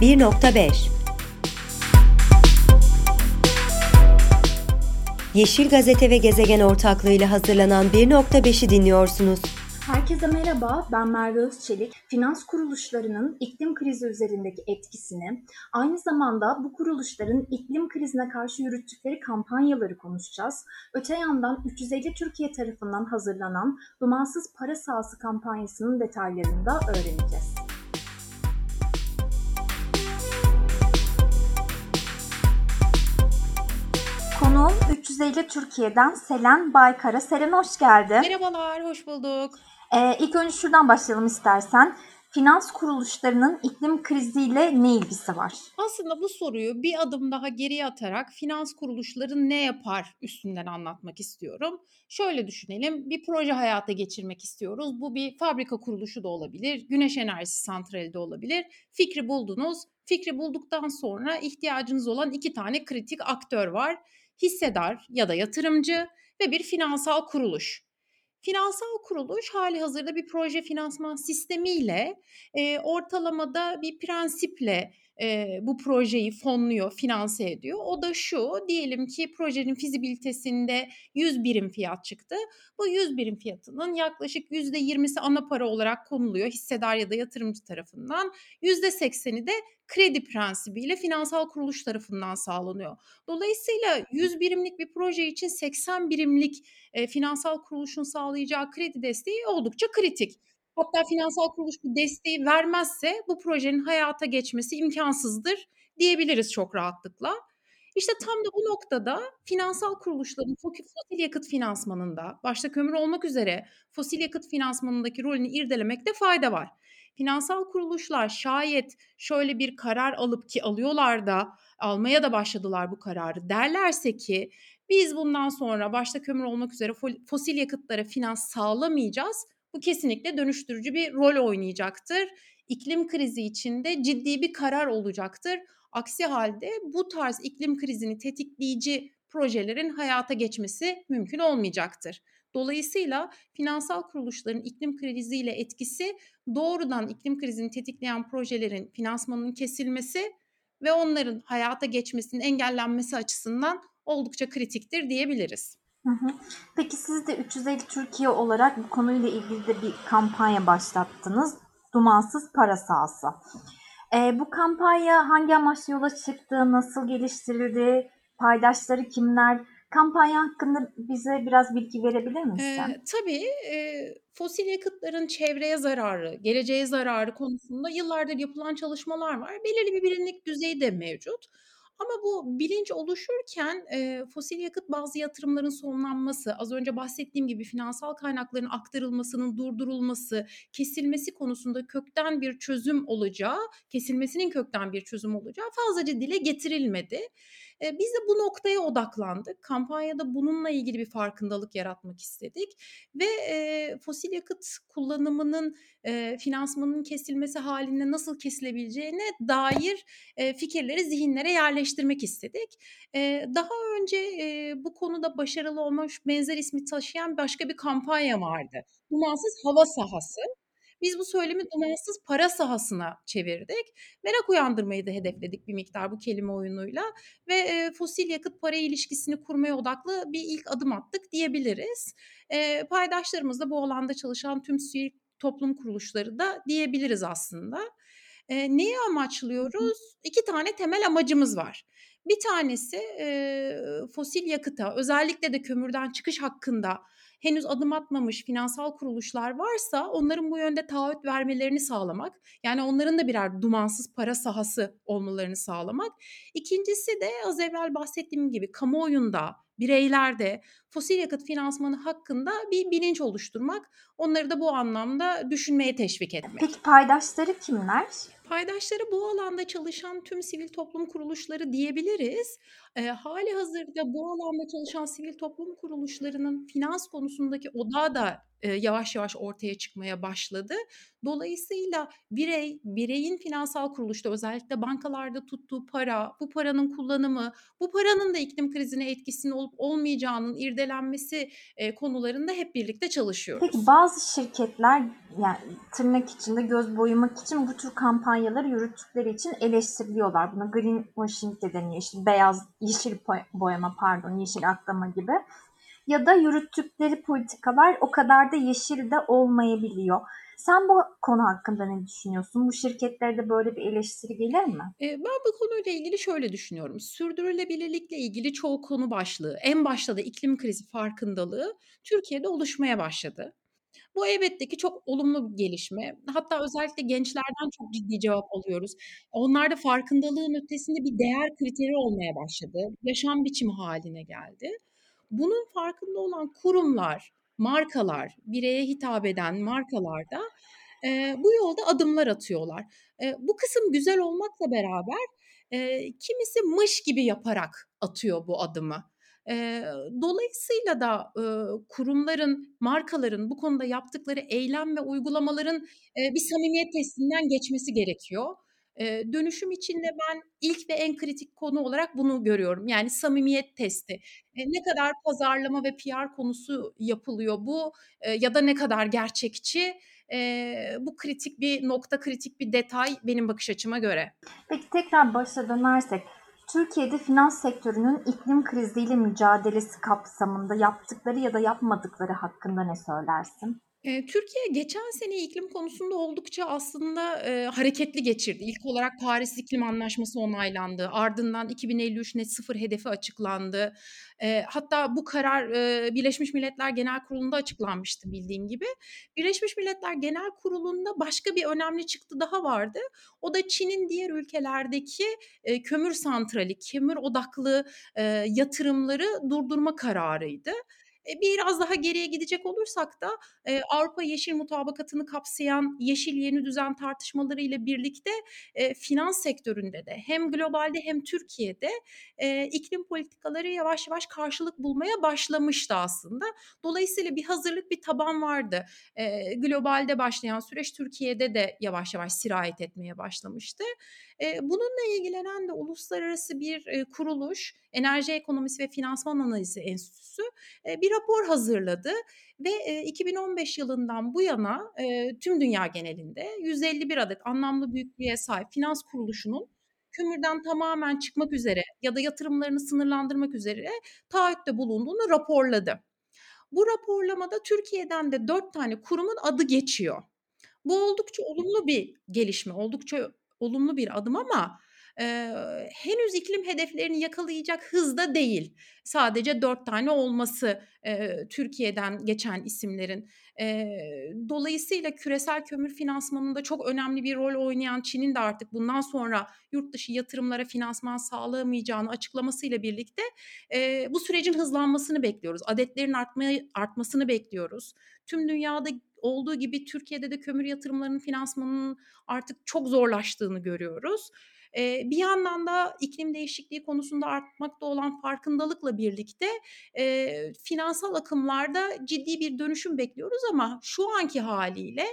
1.5 Yeşil Gazete ve Gezegen ortaklığıyla hazırlanan 1.5'i dinliyorsunuz. Herkese merhaba, ben Merve Özçelik. Finans kuruluşlarının iklim krizi üzerindeki etkisini, aynı zamanda bu kuruluşların iklim krizine karşı yürüttükleri kampanyaları konuşacağız. Öte yandan 350 Türkiye tarafından hazırlanan Dumansız Para Sahası kampanyasının detaylarını da öğreneceğiz. 350 Türkiye'den Selen Baykara. Selen hoş geldin. Merhabalar, hoş bulduk. Ee, ilk önce şuradan başlayalım istersen. Finans kuruluşlarının iklim kriziyle ne ilgisi var? Aslında bu soruyu bir adım daha geriye atarak finans kuruluşları ne yapar üstünden anlatmak istiyorum. Şöyle düşünelim, bir proje hayata geçirmek istiyoruz. Bu bir fabrika kuruluşu da olabilir, güneş enerjisi santrali de olabilir. Fikri buldunuz. Fikri bulduktan sonra ihtiyacınız olan iki tane kritik aktör var. Hissedar ya da yatırımcı ve bir finansal kuruluş. Finansal kuruluş hali hazırda bir proje finansman sistemiyle e, ortalamada bir prensiple e, bu projeyi fonluyor, finanse ediyor. O da şu, diyelim ki projenin fizibilitesinde 100 birim fiyat çıktı. Bu 100 birim fiyatının yaklaşık %20'si ana para olarak konuluyor hissedar ya da yatırımcı tarafından. %80'i de kredi prensibiyle finansal kuruluş tarafından sağlanıyor. Dolayısıyla 100 birimlik bir proje için 80 birimlik e, finansal kuruluşun sağlayacağı kredi desteği oldukça kritik. Hatta finansal kuruluş bu desteği vermezse bu projenin hayata geçmesi imkansızdır diyebiliriz çok rahatlıkla. İşte tam da bu noktada finansal kuruluşların fosil yakıt finansmanında, başta kömür olmak üzere fosil yakıt finansmanındaki rolünü irdelemekte fayda var. Finansal kuruluşlar şayet şöyle bir karar alıp ki alıyorlar da almaya da başladılar bu kararı derlerse ki biz bundan sonra başta kömür olmak üzere fosil yakıtlara finans sağlamayacağız. Bu kesinlikle dönüştürücü bir rol oynayacaktır. İklim krizi içinde ciddi bir karar olacaktır. Aksi halde bu tarz iklim krizini tetikleyici projelerin hayata geçmesi mümkün olmayacaktır. Dolayısıyla finansal kuruluşların iklim kriziyle etkisi doğrudan iklim krizini tetikleyen projelerin finansmanının kesilmesi ve onların hayata geçmesinin engellenmesi açısından oldukça kritiktir diyebiliriz. Peki siz de 350 Türkiye olarak bu konuyla ilgili de bir kampanya başlattınız. Dumansız para sahası. E, bu kampanya hangi amaçla yola çıktı, nasıl geliştirildi, paydaşları kimler? Kampanya hakkında bize biraz bilgi verebilir misin? Eee, tabii, eee, fosil yakıtların çevreye zararı, geleceğe zararı konusunda yıllardır yapılan çalışmalar var. Belirli bir bilinirlik düzeyi de mevcut. Ama bu bilinç oluşurken eee, fosil yakıt bazı yatırımların sonlanması, az önce bahsettiğim gibi finansal kaynakların aktarılmasının durdurulması, kesilmesi konusunda kökten bir çözüm olacağı, kesilmesinin kökten bir çözüm olacağı fazlaca dile getirilmedi. Biz de bu noktaya odaklandık. Kampanyada bununla ilgili bir farkındalık yaratmak istedik ve eee, fosil yakıt kullanımının eee, finansmanının kesilmesi halinde nasıl kesilebileceğine dair eee, fikirleri zihinlere yerleştirmek istedik. Eee, daha önce eee, bu konuda başarılı olmuş benzer ismi taşıyan başka bir kampanya vardı. Dumansız hava sahası. Biz bu söylemi dumansız para sahasına çevirdik. Merak uyandırmayı da hedefledik bir miktar bu kelime oyunuyla ve e, fosil yakıt para ilişkisini kurmaya odaklı bir ilk adım attık diyebiliriz. E, paydaşlarımız da bu alanda çalışan tüm sivil toplum kuruluşları da diyebiliriz aslında. E, neyi amaçlıyoruz? İki tane temel amacımız var. Bir tanesi e, fosil yakıta özellikle de kömürden çıkış hakkında henüz adım atmamış finansal kuruluşlar varsa onların bu yönde taahhüt vermelerini sağlamak. Yani onların da birer dumansız para sahası olmalarını sağlamak. İkincisi de az evvel bahsettiğim gibi kamuoyunda, bireylerde fosil yakıt finansmanı hakkında bir bilinç oluşturmak, onları da bu anlamda düşünmeye teşvik etmek. Peki paydaşları kimler? Paydaşları bu alanda çalışan tüm sivil toplum kuruluşları diyebiliriz. Eee, hâlihazırda bu alanda çalışan sivil toplum kuruluşlarının finans konusundaki odağı da, yavaş yavaş ortaya çıkmaya başladı. Dolayısıyla birey, bireyin finansal kuruluşta özellikle bankalarda tuttuğu para, bu paranın kullanımı, bu paranın da iklim krizine etkisinin olup olmayacağının irdelenmesi, konularında hep birlikte Peki çalışıyoruz. bazı şirketler yani tırnak içinde göz boyamak için bu tür kampanyaları yürüttükleri için eleştiriliyorlar. Buna greenwashing de deniyor. İşte beyaz, yeşil boyama pardon, yeşil aklama gibi. Ya da yürüttükleri politikalar o kadar da yeşil de olmayabiliyor. Sen bu konu hakkında ne düşünüyorsun? Bu şirketlerde böyle bir eleştiri gelir mi? Eee, ben bu konuyla ilgili şöyle düşünüyorum. Sürdürülebilirlikle ilgili çoğu konu başlığı, en başta da iklim krizi farkındalığı Türkiye'de oluşmaya başladı. Bu elbette ki çok olumlu bir gelişme. Hatta özellikle gençlerden çok ciddi cevap alıyoruz. Onlarda farkındalığın ötesinde bir değer kriteri olmaya başladı. Yaşam biçimi haline geldi. Bunun farkında olan kurumlar, markalar, bireye hitap eden markalar da, eee, bu yolda adımlar atıyorlar. Eee, bu kısım güzel olmakla beraber, eee, kimisi mış gibi yaparak atıyor bu adımı. Eee, dolayısıyla da, ııı, kurumların, markaların bu konuda yaptıkları eylem ve uygulamaların, eee, bir samimiyet testinden geçmesi gerekiyor. Dönüşüm için de ben ilk ve en kritik konu olarak bunu görüyorum. Yani samimiyet testi. Eee, ne kadar pazarlama ve PR konusu yapılıyor bu, eee, ya da ne kadar gerçekçi? Eee, bu kritik bir nokta, kritik bir detay benim bakış açıma göre. Peki tekrar başa dönersek, Türkiye'de finans sektörünün iklim kriziyle mücadelesi kapsamında yaptıkları ya da yapmadıkları hakkında ne söylersin? Türkiye geçen sene iklim konusunda oldukça aslında, eee, hareketli geçirdi. İlk olarak Paris İklim Anlaşması onaylandı. Ardından 2053 net sıfır hedefi açıklandı. Eee, hatta bu karar, eee, Birleşmiş Milletler Genel Kurulu'nda açıklanmıştı bildiğin gibi. Birleşmiş Milletler Genel Kurulu'nda başka bir önemli çıktı daha vardı. O da Çin'in diğer ülkelerdeki, eee, kömür santrali, kömür odaklı, eee, yatırımları durdurma kararıydı. E, biraz daha geriye gidecek olursak da, eee, Avrupa Yeşil Mutabakatı'nı kapsayan Yeşil Yeni Düzen tartışmaları ile birlikte, eee, finans sektöründe de hem globalde hem Türkiye'de, eee, iklim politikaları yavaş yavaş karşılık bulmaya başlamıştı aslında. Dolayısıyla bir hazırlık, bir taban vardı. Eee, globalde başlayan süreç Türkiye'de de yavaş yavaş sirayet etmeye başlamıştı. Bununla ilgilenen de uluslararası bir, kuruluş, Enerji Ekonomisi ve Finansman Analizi Enstitüsü, bir rapor hazırladı ve, eee, 2015 yılından bu yana, tüm dünya genelinde 151 adet anlamlı büyüklüğe sahip finans kuruluşunun kömürden tamamen çıkmak üzere ya da yatırımlarını sınırlandırmak üzere taahhütte bulunduğunu raporladı. Bu raporlamada Türkiye'den de 4 tane kurumun adı geçiyor. Bu oldukça olumlu bir gelişme, oldukça olumlu bir adım ama, eee, henüz iklim hedeflerini yakalayacak hızda değil. Sadece 4 tane olması, eee, Türkiye'den geçen isimlerin. Eee, dolayısıyla küresel kömür finansmanında çok önemli bir rol oynayan Çin'in de artık bundan sonra yurt dışı yatırımlara finansman sağlayamayacağını açıklamasıyla birlikte, eee, bu sürecin hızlanmasını bekliyoruz. Adetlerin artmaya artmasını bekliyoruz. Tüm dünyada olduğu gibi Türkiye'de de kömür yatırımlarının finansmanının artık çok zorlaştığını görüyoruz. Eee, bir yandan da iklim değişikliği konusunda artmakta olan farkındalıkla birlikte, eee, finansal akımlarda ciddi bir dönüşüm bekliyoruz ama şu anki hâliyle,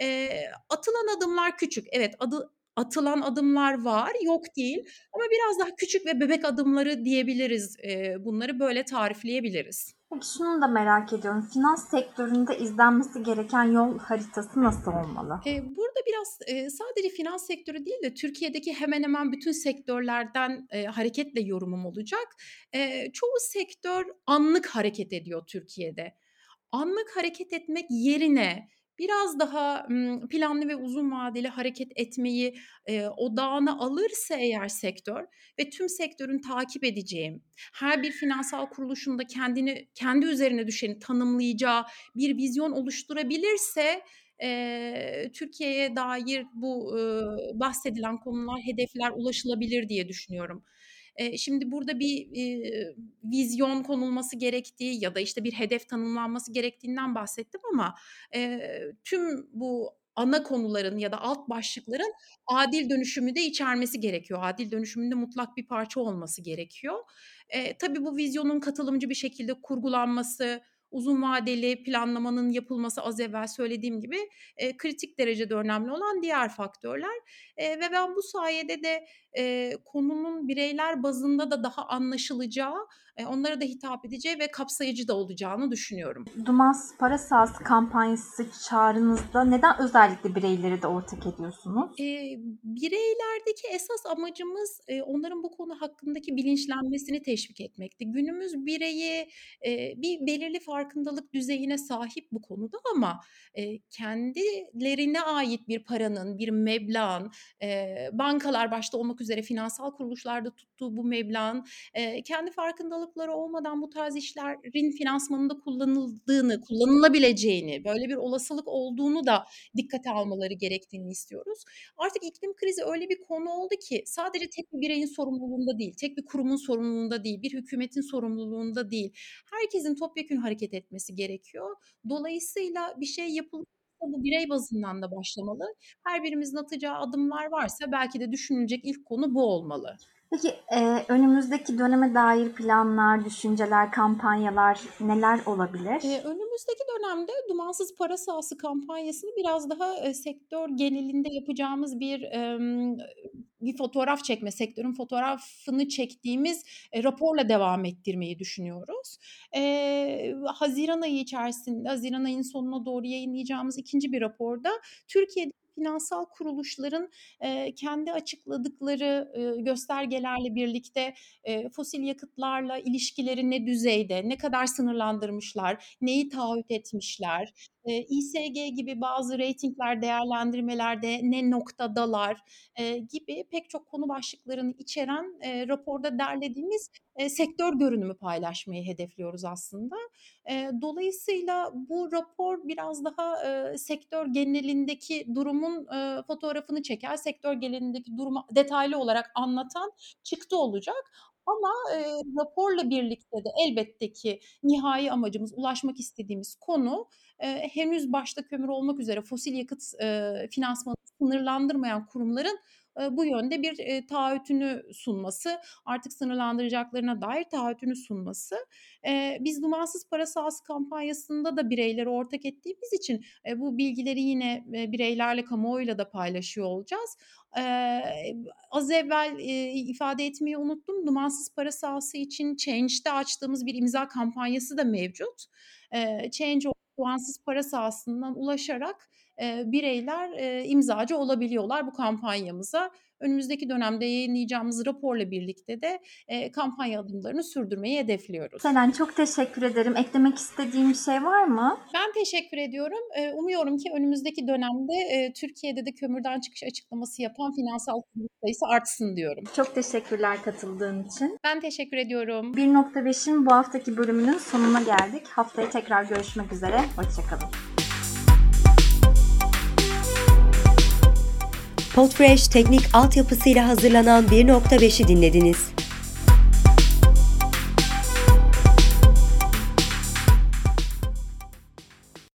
eee, atılan adımlar küçük. Evet, adı atılan adımlar var, yok değil ama biraz daha küçük ve bebek adımları diyebiliriz. Eee, bunları böyle tarifleyebiliriz. Peki şunu da merak ediyorum. Finans sektöründe izlenmesi gereken yol haritası nasıl olmalı? Eee, burada biraz, eee, sadece finans sektörü değil de Türkiye'deki hemen hemen bütün sektörlerden, eee, hareketle yorumum olacak. Eee, çoğu sektör anlık hareket ediyor Türkiye'de. Anlık hareket etmek yerine biraz daha, planlı ve uzun vadeli hareket etmeyi, eee, odağına alırsa eğer sektör ve tüm sektörün takip edeceği, her bir finansal kuruluşun da kendini kendi üzerine düşeni tanımlayacağı bir vizyon oluşturabilirse, eee, Türkiye'ye dair bu, ııı, bahsedilen konular, hedefler ulaşılabilir diye düşünüyorum. Eee, şimdi burada bir, eee, vizyon konulması gerektiği ya da, işte, bir hedef tanımlanması gerektiğinden bahsettim ama, eee, tüm bu ana konuların ya da alt başlıkların adil dönüşümü de içermesi gerekiyor. Adil dönüşümün de mutlak bir parça olması gerekiyor. Eee, tabii bu vizyonun katılımcı bir şekilde kurgulanması, uzun vadeli planlamanın yapılması az evvel söylediğim gibi, eee, kritik derecede önemli olan diğer faktörler. Eee, ve ben bu sayede de, eee, konunun bireyler bazında da daha anlaşılacağı, eee, onlara da hitap edeceği ve kapsayıcı da olacağını düşünüyorum. Dumas Para Sahası kampanyası çağrınızda neden özellikle bireyleri de ortak ediyorsunuz? Eee, bireylerdeki esas amacımız, eee, onların bu konu hakkındaki bilinçlenmesini teşvik etmekti. Günümüz bireyi, eee, bir belirli farkındalık düzeyine sahip bu konuda ama, eee, kendilerine ait bir paranın, bir meblağın, eee, bankalar başta olmak üzere finansal kuruluşlarda tuttuğu bu meblağın, eee, kendi farkındalıkları olmadan bu tarz işlerin finansmanında kullanıldığını, kullanılabileceğini, böyle bir olasılık olduğunu da dikkate almaları gerektiğini istiyoruz. Artık iklim krizi öyle bir konu oldu ki sadece tek bir bireyin sorumluluğunda değil, tek bir kurumun sorumluluğunda değil, bir hükümetin sorumluluğunda değil. Herkesin topyekün hareket etmesi gerekiyor. Dolayısıyla bir şey yapılırsa bu birey bazından da başlamalı. Her birimizin atacağı adımlar varsa belki de düşünülecek ilk konu bu olmalı. Peki eee, önümüzdeki döneme dair planlar, düşünceler, kampanyalar neler olabilir? Eee, önümüzdeki dönemde Dumansız Para Sahası kampanyasını biraz daha, eee, sektör genelinde yapacağımız bir, emm, bir fotoğraf çekme, sektörün fotoğrafını çektiğimiz, eee, raporla devam ettirmeyi düşünüyoruz. Eee, haziran ayı içerisinde, haziran ayının sonuna doğru yayınlayacağımız ikinci bir raporda Türkiye'deki finansal kuruluşların, eee, kendi açıkladıkları, ııı, göstergelerle birlikte, eee, fosil yakıtlarla ilişkileri ne düzeyde, ne kadar sınırlandırmışlar, neyi taahhüt etmişler, eee, İSG gibi bazı reytingler, değerlendirmelerde ne noktadalar, eee, gibi pek çok konu başlıklarını içeren, eee, raporda derlediğimiz, eee, sektör görünümü paylaşmayı hedefliyoruz aslında. Eee, dolayısıyla bu rapor biraz daha, eee, sektör genelindeki durumun, eee, fotoğrafını çeker, sektör genelindeki durumu detaylı olarak anlatan çıktı olacak. Ama, eee, raporla birlikte de elbette ki nihai amacımız, ulaşmak istediğimiz konu, eee, henüz başta kömür olmak üzere fosil yakıt, eee, finansmanını sınırlandırmayan kurumların, bu yönde bir, eee, taahhütünü sunması, artık sınırlandıracaklarına dair taahhütünü sunması. Biz Dumansız Para Sahası kampanyasında da bireyleri ortak ettiğimiz için, bu bilgileri yine, bireylerle, kamuoyuyla da paylaşıyor olacağız. Az evvel, ifade etmeyi unuttum. Dumansız Para Sahası için Change'de açtığımız bir imza kampanyası da mevcut. Change Dumansız Para Sahası'ndan ulaşarak, eee, bireyler, eee, imzacı olabiliyorlar bu kampanyamıza. Önümüzdeki dönemde yayınlayacağımız raporla birlikte de, eee, kampanya adımlarını sürdürmeyi hedefliyoruz. Selen çok teşekkür ederim. Eklemek istediğin bir şey var mı? Ben teşekkür ediyorum. Eee, umuyorum ki önümüzdeki dönemde, eee, Türkiye'de de kömürden çıkış açıklaması yapan finansal kuruluş sayısı artsın diyorum. Çok teşekkürler katıldığın için. Ben teşekkür ediyorum. 1.5'in bu haftaki bölümünün sonuna geldik. Haftaya tekrar görüşmek üzere. Hoşçakalın. Podfresh teknik altyapısıyla hazırlanan 1.5'i dinlediniz.